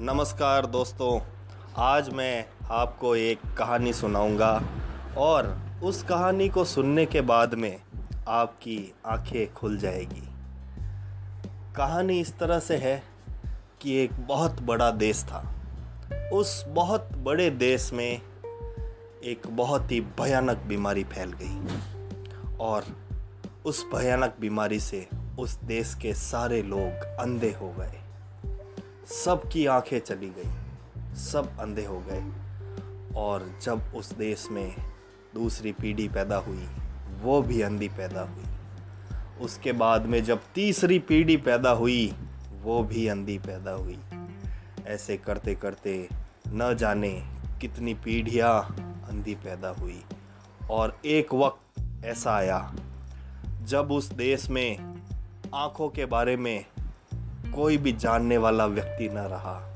नमस्कार दोस्तों, आज मैं आपको एक कहानी सुनाऊँगा और उस कहानी को सुनने के बाद में आपकी आँखें खुल जाएगी। कहानी इस तरह से है कि एक बहुत बड़ा देश था। उस बहुत बड़े देश में एक बहुत ही भयानक बीमारी फैल गई और उस भयानक बीमारी से उस देश के सारे लोग अंधे हो गए। सबकी आँखें चली गई, सब अंधे हो गए। और जब उस देश में दूसरी पीढ़ी पैदा हुई, वो भी अंधी पैदा हुई। उसके बाद में जब तीसरी पीढ़ी पैदा हुई, वो भी अंधी पैदा हुई। ऐसे करते करते न जाने कितनी पीढ़ियाँ अंधी पैदा हुई। और एक वक्त ऐसा आया, जब उस देश में आँखों के बारे में कोई भी जानने वाला व्यक्ति न रहा।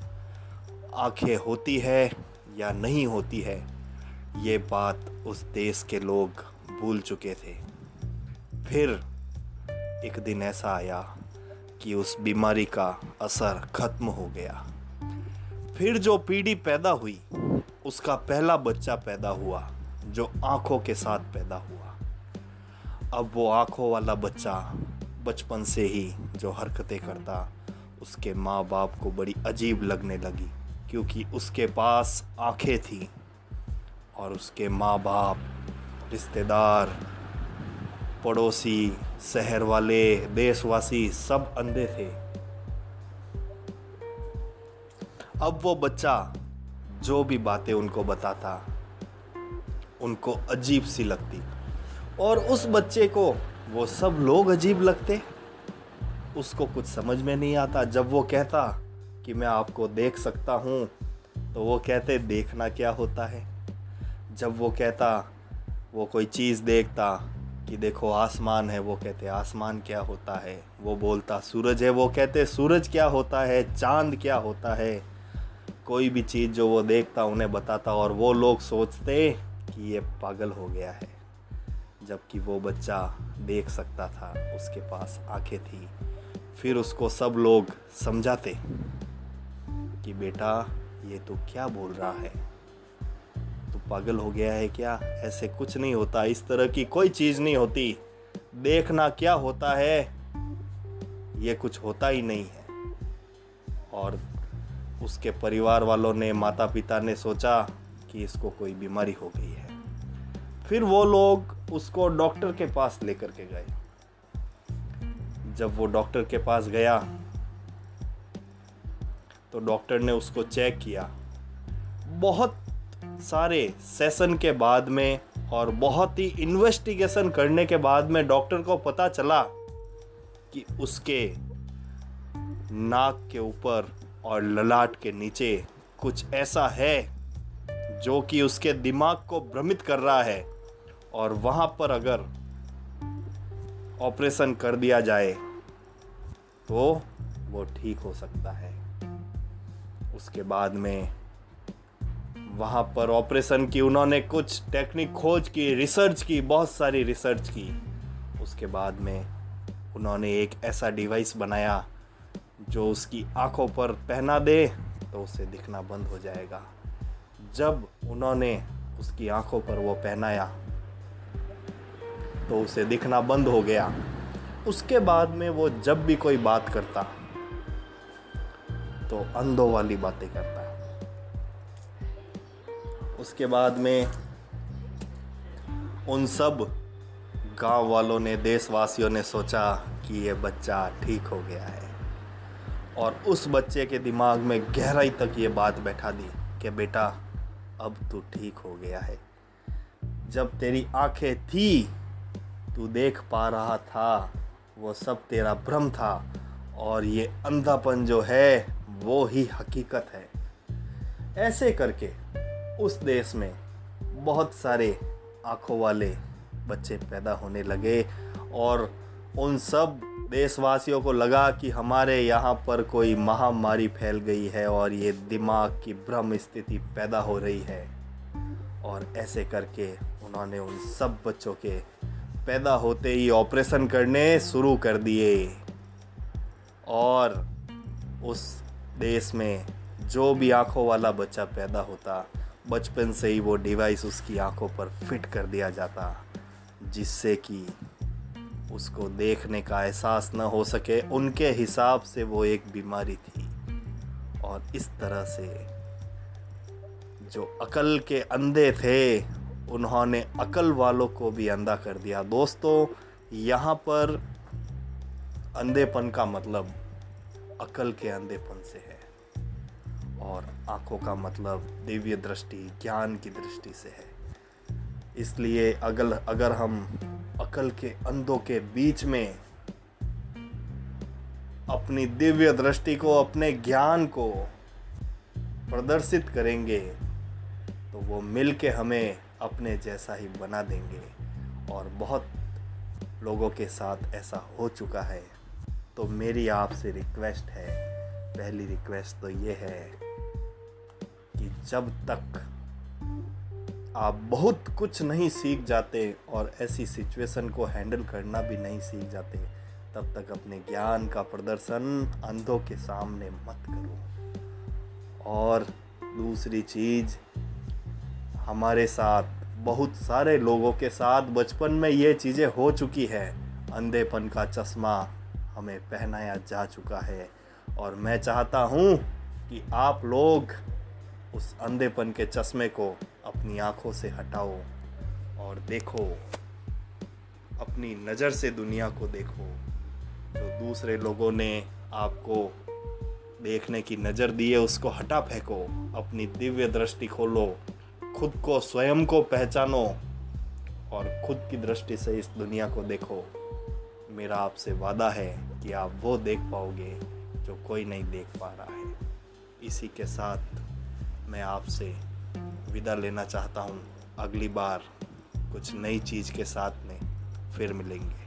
आँखें होती है या नहीं होती है, ये बात उस देश के लोग भूल चुके थे। फिर एक दिन ऐसा आया कि उस बीमारी का असर खत्म हो गया। फिर जो पीढ़ी पैदा हुई, उसका पहला बच्चा पैदा हुआ, जो आँखों के साथ पैदा हुआ। अब वो आँखों वाला बच्चा बचपन से ही जो हरकतें करता उसके माँ बाप को बड़ी अजीब लगने लगी, क्योंकि उसके पास आँखें थीं और उसके माँ बाप रिश्तेदार, पड़ोसी, शहर वाले, देशवासी सब अंधे थे। अब वो बच्चा जो भी बातें उनको बताता, उनको अजीब सी लगती और उस बच्चे को वो सब लोग अजीब लगते। उसको कुछ समझ में नहीं आता। जब वो कहता कि मैं आपको देख सकता हूँ तो वो कहते, देखना क्या होता है? जब वो कहता, वो कोई चीज़ देखता कि देखो, आसमान है, वो कहते, आसमान क्या होता है? वो बोलता, सूरज है। वो कहते, सूरज क्या होता है? चाँद क्या होता है? कोई भी चीज़ जो वो देखता, उन्हें बताता, और वो लोग सोचते कि ये पागल हो गया है। जबकि वो बच्चा देख सकता था, उसके पास आँखें थी। फिर उसको सब लोग समझाते कि बेटा, ये तो क्या बोल रहा है? तू पागल हो गया है क्या? ऐसे कुछ नहीं होता। इस तरह की कोई चीज़ नहीं होती। देखना क्या होता है, ये कुछ होता ही नहीं है। और उसके परिवार वालों ने माता पिता ने सोचा कि इसको कोई बीमारी हो गई है। फिर वो लोग उसको डॉक्टर के पास लेकर के गए। जब वो डॉक्टर के पास गया तो डॉक्टर ने उसको चेक किया। बहुत सारे सेशन के बाद में और बहुत ही इन्वेस्टिगेशन करने के बाद में डॉक्टर को पता चला कि उसके नाक के ऊपर और ललाट के नीचे कुछ ऐसा है जो कि उसके दिमाग को भ्रमित कर रहा है। और वहाँ पर अगर ऑपरेशन कर दिया जाए तो वो ठीक हो सकता है। उसके बाद में वहाँ पर ऑपरेशन की उन्होंने कुछ टेक्निक खोज की, रिसर्च की, बहुत सारी रिसर्च की। उसके बाद में उन्होंने एक ऐसा डिवाइस बनाया जो उसकी आँखों पर पहना दे तो उसे दिखना बंद हो जाएगा। जब उन्होंने उसकी आँखों पर वो पहनाया तो उसे दिखना बंद हो गया। उसके बाद में वो जब भी कोई बात करता तो अंधों वाली बातें करता। उसके बाद में उन सब गाँव वालों ने, देशवासियों ने सोचा कि ये बच्चा ठीक हो गया है। और उस बच्चे के दिमाग में गहराई तक ये बात बैठा दी कि बेटा, अब तू ठीक हो गया है। जब तेरी आँखें थी तू देख पा रहा था, वो सब तेरा भ्रम था, और ये अंधापन जो है, वो ही हकीकत है। ऐसे करके उस देश में बहुत सारे आँखों वाले बच्चे पैदा होने लगे, और उन सब देशवासियों को लगा कि हमारे यहाँ पर कोई महामारी फैल गई है, और ये दिमाग की भ्रम स्थिति पैदा हो रही है। और ऐसे करके उन्होंने उन सब बच्चों के पैदा होते ही ऑपरेशन करने शुरू कर दिए। और उस देश में जो भी आँखों वाला बच्चा पैदा होता, बचपन से ही वो डिवाइस उसकी आँखों पर फिट कर दिया जाता, जिससे कि उसको देखने का एहसास न हो सके। उनके हिसाब से वो एक बीमारी थी। और इस तरह से जो अकल के अंधे थे उन्होंने अकल वालों को भी अंधा कर दिया। दोस्तों, यहाँ पर अंधेपन का मतलब अकल के अंधेपन से है। और आँखों का मतलब दिव्य दृष्टि, ज्ञान की दृष्टि से है। इसलिए अगल, अगर हम अकल के अंधों के बीच में अपनी दिव्य दृष्टि को, अपने ज्ञान को प्रदर्शित करेंगे तो वो मिल के हमें अपने जैसा ही बना देंगे। और बहुत लोगों के साथ ऐसा हो चुका है। तो मेरी आपसे रिक्वेस्ट है, पहली रिक्वेस्ट तो ये है कि जब तक आप बहुत कुछ नहीं सीख जाते और ऐसी सिचुएशन को हैंडल करना भी नहीं सीख जाते, तब तक अपने ज्ञान का प्रदर्शन अंधों के सामने मत करो। और दूसरी चीज़ हमारे साथ, बहुत सारे लोगों के साथ बचपन में ये चीज़ें हो चुकी है। अंधेपन का चश्मा हमें पहनाया जा चुका है और मैं चाहता हूँ कि आप लोग उस अंधेपन के चश्मे को अपनी आँखों से हटाओ और देखो, अपनी नज़र से दुनिया को देखो। जो दूसरे लोगों ने आपको देखने की नज़र दी है, उसको हटा फेंको, अपनी दिव्य दृष्टि खोलो। खुद को, स्वयं को पहचानो और खुद की दृष्टि से इस दुनिया को देखो। मेरा आपसे वादा है कि आप वो देख पाओगे जो कोई नहीं देख पा रहा है। इसी के साथ मैं आपसे विदा लेना चाहता हूँ। अगली बार कुछ नई चीज़ के साथ में फिर मिलेंगे।